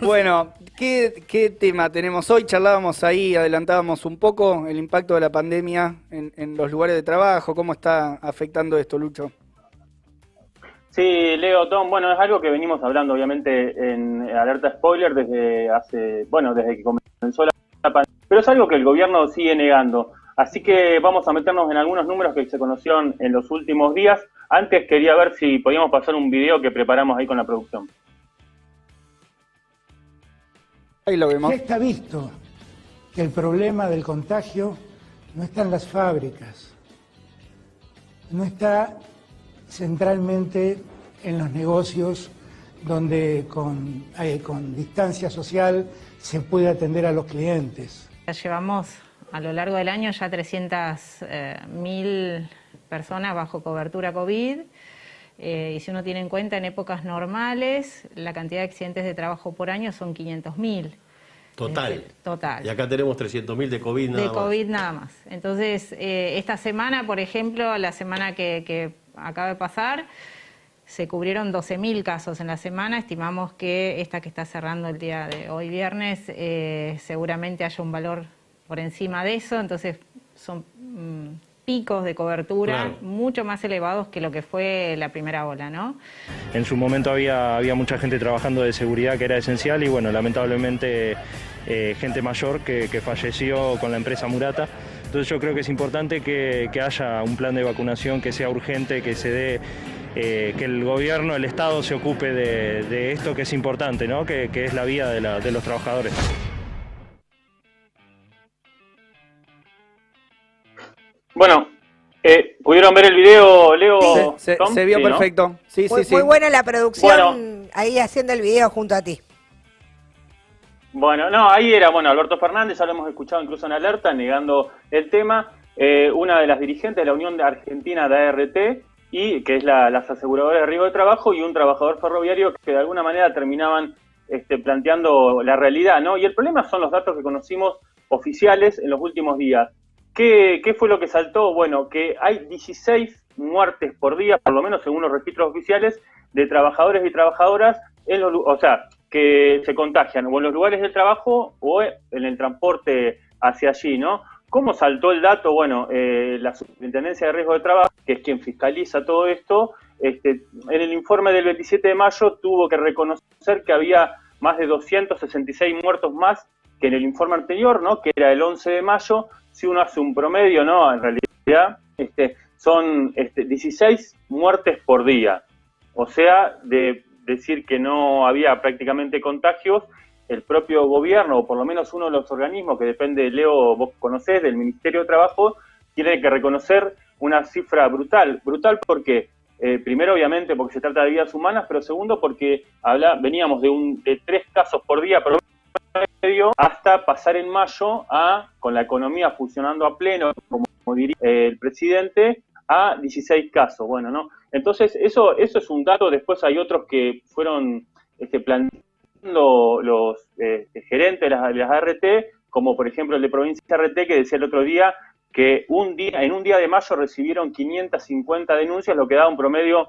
Bueno, ¿qué, tema tenemos hoy? Charlábamos ahí, adelantábamos un poco el impacto de la pandemia en, los lugares de trabajo. ¿Cómo está afectando esto, Lucho? Sí, Leo, Tom, bueno, es algo que venimos hablando obviamente en alerta spoiler desde hace, bueno, desde que comenzó la pandemia, pero es algo que el gobierno sigue negando. Así que vamos a meternos en algunos números que se conocieron en los últimos días. Antes quería ver si podíamos pasar un video que preparamos ahí con la producción. Ahí lo vemos. Ya está visto que el problema del contagio no está en las fábricas, no está centralmente en los negocios donde con, eh, con distancia social se puede atender a los clientes. Ya llevamos a lo largo del año ya 300.000 eh, personas bajo cobertura COVID. Eh, y si uno tiene en cuenta en épocas normales, la cantidad de accidentes de trabajo por año son 500.000. Total. Este, total. Y acá tenemos 300.000 de COVID nada de más. De COVID nada más. Entonces, eh, esta semana, por ejemplo, la semana que, acaba de pasar, se cubrieron 12.000 casos en la semana. Estimamos que esta que está cerrando el día de hoy viernes, eh, seguramente haya un valor por encima de eso. Entonces, son... Mm, picos de cobertura mucho más elevados que lo que fue la primera ola, ¿no? En su momento había, había mucha gente trabajando de seguridad que era esencial y bueno, lamentablemente eh, gente mayor que, falleció con la empresa Murata. Entonces yo creo que es importante que, haya un plan de vacunación que sea urgente, que se dé eh, que el gobierno, el Estado se ocupe de, esto que es importante, ¿no? que, es la vida de los trabajadores. ¿Pudieron ver el video, Leo? Se, vio perfecto. Sí, muy, sí, muy buena la producción ahí haciendo el video junto a ti. Bueno, no, ahí era, bueno, Alberto Fernández, ya lo hemos escuchado incluso en alerta, negando el tema. Eh, una de las dirigentes de la Unión Argentina de ART, y que es la, las aseguradoras de riesgo de trabajo, y un trabajador ferroviario que de alguna manera terminaban este, planteando la realidad, ¿no? Y el problema son los datos que conocimos oficiales en los últimos días. ¿Qué, fue lo que saltó? Bueno, que hay 16 muertes por día, por lo menos según los registros oficiales, de trabajadores y trabajadoras, en los, o sea, que se contagian o en los lugares de trabajo o en el transporte hacia allí, ¿no? ¿Cómo saltó el dato? Bueno, eh, la Superintendencia de Riesgo de Trabajo, que es quien fiscaliza todo esto, este, en el informe del 27 de mayo tuvo que reconocer que había más de 266 muertos más que en el informe anterior, ¿no? que era el 11 de mayo, si uno hace un promedio, ¿no? En realidad este, son este, 16 muertes por día. O sea, de decir que no había prácticamente contagios, el propio gobierno, o por lo menos uno de los organismos que depende, Leo, vos conocés, del Ministerio de Trabajo, tiene que reconocer una cifra brutal. Brutal porque, eh, primero obviamente porque se trata de vidas humanas, pero segundo porque habla, veníamos de, un, de tres casos por día, pero hasta pasar en mayo a, con la economía funcionando a pleno, como, diría el presidente, a 16 casos. Bueno, ¿no? Entonces, eso, eso es un dato. Después hay otros que fueron este, planteando los este, gerentes de las, de las ART, como por ejemplo el de Provincia RT, que decía el otro día que un día, en un día de mayo recibieron 550 denuncias, lo que da un promedio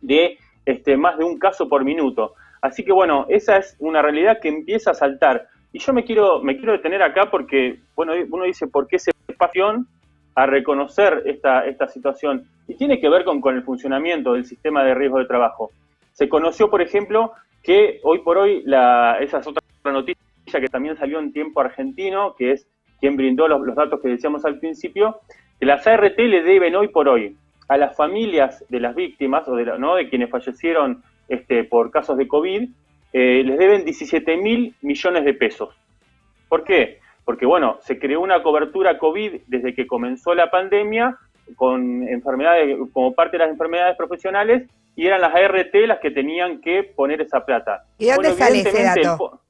de este, más de un caso por minuto. Así que bueno, esa es una realidad que empieza a saltar. Y yo me quiero, me quiero detener acá porque, bueno, uno dice, ¿por qué se pasión a reconocer esta, esta situación? Y tiene que ver con, con el funcionamiento del sistema de riesgo de trabajo. Se conoció, por ejemplo, que hoy por hoy, la, esa es otra noticia que también salió en tiempo argentino, que es quien brindó los, los datos que decíamos al principio, que las ART le deben hoy por hoy a las familias de las víctimas o de, ¿no? de quienes fallecieron este, por casos de COVID, eh, les deben 17 mil millones de pesos. ¿Por qué? Porque, bueno, se creó una cobertura COVID desde que comenzó la pandemia con enfermedades, como parte de las enfermedades profesionales, y eran las ART las que tenían que poner esa plata. ¿Y dónde sale ese dato?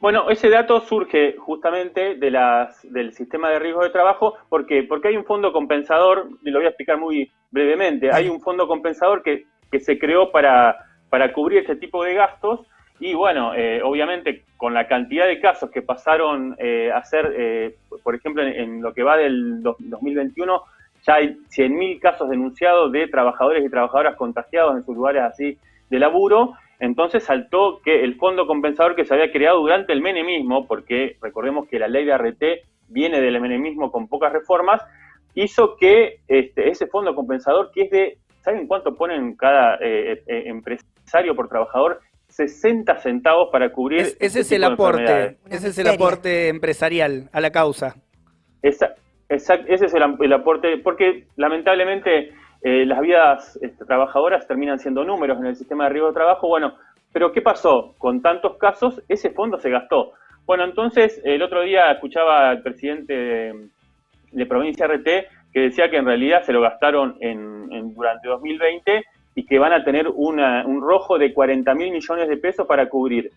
Bueno, ese dato surge justamente de las, del sistema de riesgo de trabajo. ¿Por qué? Porque hay un fondo compensador, y lo voy a explicar muy brevemente. Hay un fondo compensador que que se creó para, para cubrir este tipo de gastos. Y bueno, eh, obviamente con la cantidad de casos que pasaron eh, a ser, eh, por ejemplo, en, lo que va del 2021, ya hay 100.000 casos denunciados de trabajadores y trabajadoras contagiados en sus lugares así de laburo. entonces saltó que el fondo compensador que se había creado durante el menemismo, porque recordemos que la ley de ART viene del menemismo con pocas reformas, hizo que este, ese fondo compensador, que es de, ¿saben cuánto ponen cada eh, eh, empresario por trabajador? 60 centavos para cubrir. ese este es el aporte, ese es el aporte empresarial a la causa. ese es el, aporte, porque lamentablemente eh, las vidas este, trabajadoras terminan siendo números en el sistema de riesgo de trabajo. Bueno, pero ¿qué pasó? Con tantos casos, ese fondo se gastó. Bueno, entonces el otro día escuchaba al presidente de, Provincia RT que decía que en realidad se lo gastaron en, durante 2020 y que van a tener un rojo de 40 mil millones de pesos para cubrir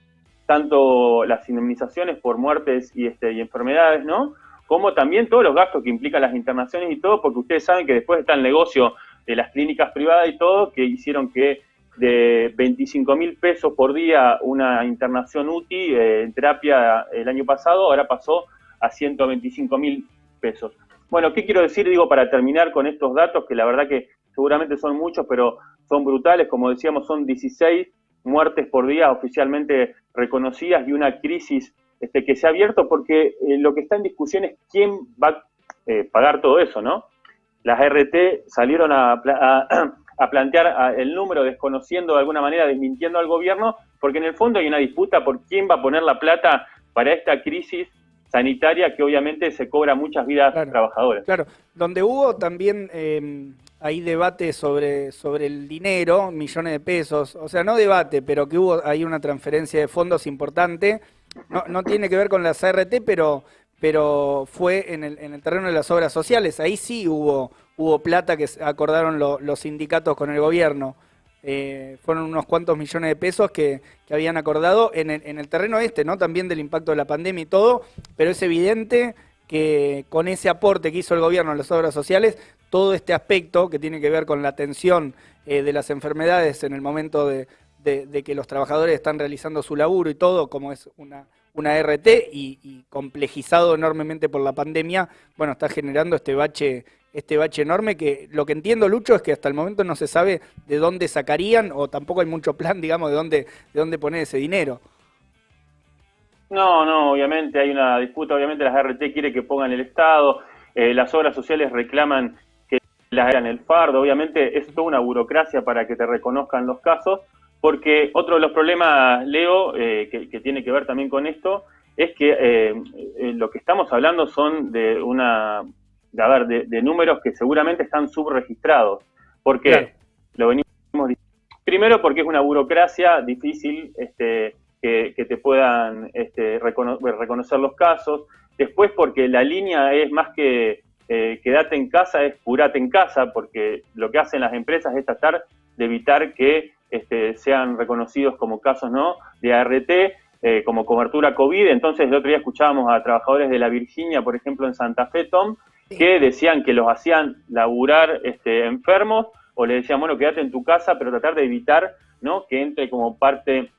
tanto las indemnizaciones por muertes y, este, y enfermedades, ¿no? Como también todos los gastos que implican las internaciones y todo, porque ustedes saben que después está el negocio de las clínicas privadas y todo, que hicieron que de 25 mil pesos por día una internación UTI eh, en terapia el año pasado, ahora pasó a 125 mil pesos. Bueno, ¿qué quiero decir? Digo, para terminar con estos datos, que la verdad que seguramente son muchos, pero son brutales, como decíamos, son 16 muertes por día oficialmente reconocidas y una crisis este, que se ha abierto porque eh, lo que está en discusión es quién va a eh, pagar todo eso, ¿no? Las RT salieron a, a, plantear el número desconociendo de alguna manera, desmintiendo al gobierno, porque en el fondo hay una disputa por quién va a poner la plata para esta crisis sanitaria que obviamente se cobra muchas vidas trabajadoras. Claro, donde hubo también eh, ahí debate sobre, sobre el dinero, millones de pesos, o sea, no debate, pero que hubo ahí una transferencia de fondos importante, no, no tiene que ver con las ART, pero pero fue en el, en el terreno de las obras sociales. Ahí sí hubo, hubo plata que acordaron los sindicatos con el gobierno. Eh, fueron unos cuantos millones de pesos que, habían acordado en el, en el, terreno este, ¿no? También del impacto de la pandemia y todo, pero es evidente que con ese aporte que hizo el gobierno a las obras sociales, todo este aspecto que tiene que ver con la atención eh, de las enfermedades en el momento de, que los trabajadores están realizando su laburo y todo, como es una una RT y, complejizado enormemente por la pandemia, bueno, está generando este bache, este bache enorme que lo que entiendo, Lucho, es que hasta el momento no se sabe de dónde sacarían o tampoco hay mucho plan, digamos, de dónde, de dónde poner ese dinero. No, no, obviamente hay una disputa, obviamente las RT quiere que pongan el Estado, eh, las obras sociales reclaman que las hagan el fardo, obviamente es toda una burocracia para que te reconozcan los casos, porque otro de los problemas, Leo, eh, que, tiene que ver también con esto, es que eh, lo que estamos hablando son de una, de, a ver, de, números que seguramente están subregistrados. ¿Por qué? Lo venimos Primero porque es una burocracia difícil este, que, te puedan este, reconocer los casos. Después porque la línea es más que quedate en casa, es curate en casa, porque lo que hacen las empresas es tratar de evitar que este, sean reconocidos como casos ¿no? de ART, eh, como cobertura COVID. Entonces, el otro día escuchábamos a trabajadores de la Virginia, por ejemplo, en Santa Fe, Tom, que decían que los hacían laburar este, enfermos o le decían, bueno, quédate en tu casa, pero tratar de evitar ¿no? que entre como parte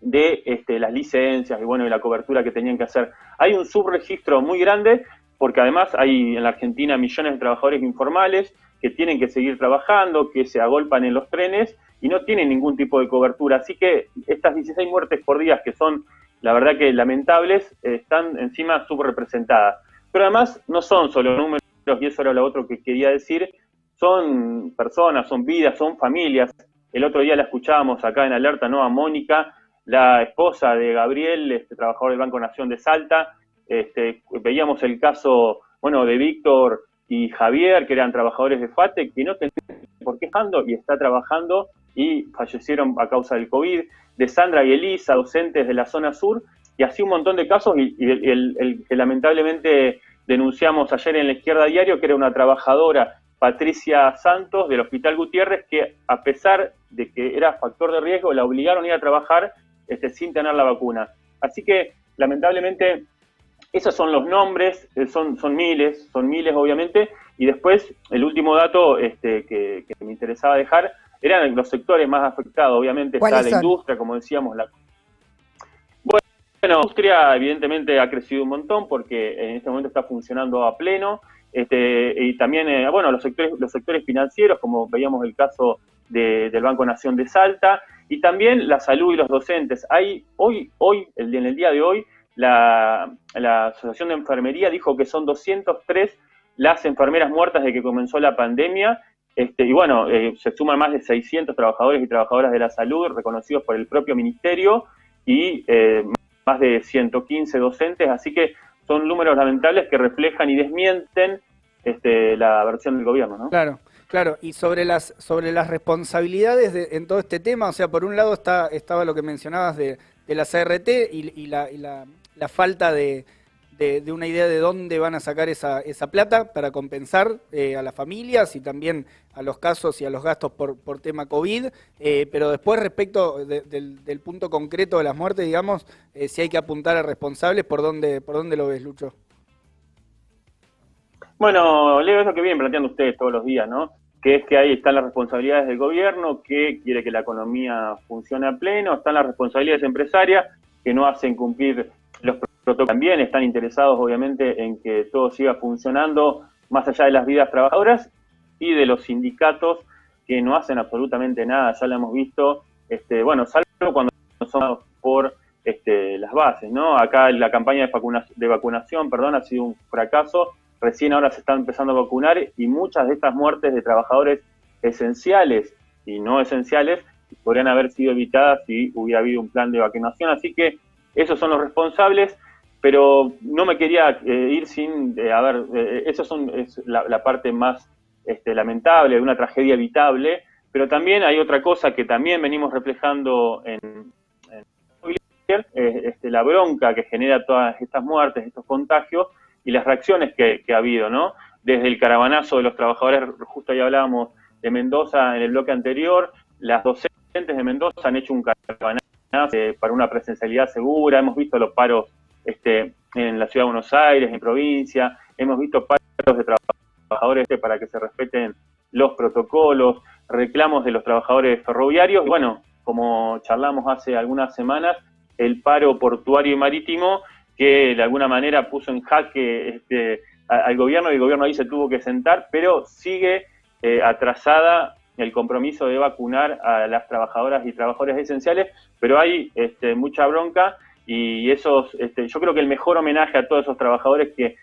de este, las licencias y bueno, y la cobertura que tenían que hacer. Hay un subregistro muy grande porque además hay en la Argentina millones de trabajadores informales que tienen que seguir trabajando, que se agolpan en los trenes y no tienen ningún tipo de cobertura. Así que estas 16 muertes por día, que son la verdad que lamentables, están encima subrepresentadas. Pero además no son solo números, y eso era lo otro que quería decir, son personas, son vidas, son familias. El otro día la escuchábamos acá en Alerta, ¿no? A Mónica, la esposa de Gabriel, este trabajador del Banco Nación de Salta. Este, veíamos el caso, bueno, de Víctor y Javier, que eran trabajadores de FATE, que no tenían por qué y está trabajando y fallecieron a causa del COVID, de Sandra y Elisa, docentes de la zona sur, y así un montón de casos, y, el, que lamentablemente denunciamos ayer en la izquierda diario, que era una trabajadora, Patricia Santos, del Hospital Gutiérrez, que a pesar de que era factor de riesgo, la obligaron a ir a trabajar este, sin tener la vacuna. Así que, lamentablemente, esos son los nombres, eh, son, son miles, son miles obviamente, y después el último dato este, que me interesaba dejar eran los sectores más afectados, obviamente está la industria, como decíamos, la... Bueno, la industria evidentemente ha crecido un montón porque en este momento está funcionando a pleno, este, y también, eh, bueno, los sectores, los sectores financieros, como veíamos el caso del Banco Nación de Salta y también la salud y los docentes. Hay hoy, hoy, en el día de hoy, la, Asociación de Enfermería dijo que son 203 las enfermeras muertas de que comenzó la pandemia. Este, y bueno, eh, se suman más de 600 trabajadores y trabajadoras de la salud reconocidos por el propio ministerio y eh, más de 115 docentes, así que son números lamentables que reflejan y desmienten este, la versión del gobierno, ¿no? Claro. Claro, y sobre las, sobre las responsabilidades en todo este tema, o sea, por un lado está, estaba lo que mencionabas de, de la CRT y, la, la, falta de, de, una idea de dónde van a sacar esa, esa plata para compensar eh, a las familias y también a los casos y a los gastos por, por tema COVID. Eh, pero después, respecto del, punto concreto de las muertes, digamos, eh, si hay que apuntar a responsables, ¿por dónde, por dónde lo ves, Lucho? Bueno, Leo, es lo que vienen planteando ustedes todos los días, ¿no? Que es que ahí están las responsabilidades del gobierno, que quiere que la economía funcione a pleno, están las responsabilidades empresarias, que no hacen cumplir los. También están interesados, obviamente, en que todo siga funcionando más allá de las vidas trabajadoras y de los sindicatos que no hacen absolutamente nada, ya lo hemos visto, este, bueno, salvo cuando son por este, las bases, ¿no? Acá la campaña de, vacunación, de vacunación perdón, ha sido un fracaso recién ahora se están empezando a vacunar y muchas de estas muertes de trabajadores esenciales y no esenciales podrían haber sido evitadas si hubiera habido un plan de vacunación. Así que esos son los responsables, pero no me quería eh, ir sin, eh, a ver, eh, eso son, es la, parte más este, lamentable de una tragedia evitable, pero también hay otra cosa que también venimos reflejando en, en este, la bronca que genera todas estas muertes, estos contagios, y las reacciones que, ha habido, ¿no? Desde el caravanazo de los trabajadores, justo ahí hablábamos de Mendoza en el bloque anterior, las docentes de Mendoza han hecho un caravanazo eh, para una presencialidad segura, hemos visto los paros este, en la ciudad de Buenos Aires, en provincia, hemos visto paros de trabajadores este, para que se respeten los protocolos, reclamos de los trabajadores ferroviarios, y bueno, como charlamos hace algunas semanas, el paro portuario y marítimo que de alguna manera puso en jaque este, al gobierno y el gobierno ahí se tuvo que sentar, pero sigue eh, atrasada el compromiso de vacunar a las trabajadoras y trabajadores esenciales, pero hay este, mucha bronca y esos, este, yo creo que el mejor homenaje a todos esos trabajadores que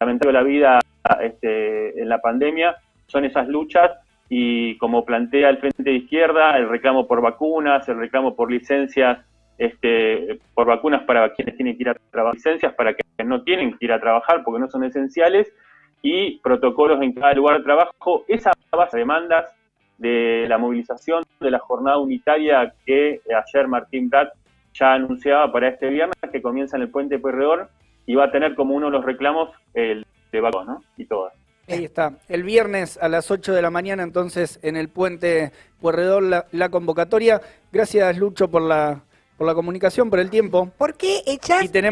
lamentaron la vida este, en la pandemia son esas luchas y como plantea el Frente de Izquierda, el reclamo por vacunas, el reclamo por licencias este, por vacunas para quienes tienen que ir a trabajar, licencias para quienes no tienen que ir a trabajar porque no son esenciales y protocolos en cada lugar de trabajo. Esa base de demandas de la movilización de la jornada unitaria que ayer Martín Prat ya anunciaba para este viernes, que comienza en el puente Puerredor y va a tener como uno de los reclamos el de vacunas, ¿no? Y todas. Ahí está. El viernes a las 8 de la mañana, entonces, en el puente Puerredor, la, la convocatoria. Gracias, Lucho, por la por la comunicación, por el tiempo. ¿Por qué echas? Y tenemos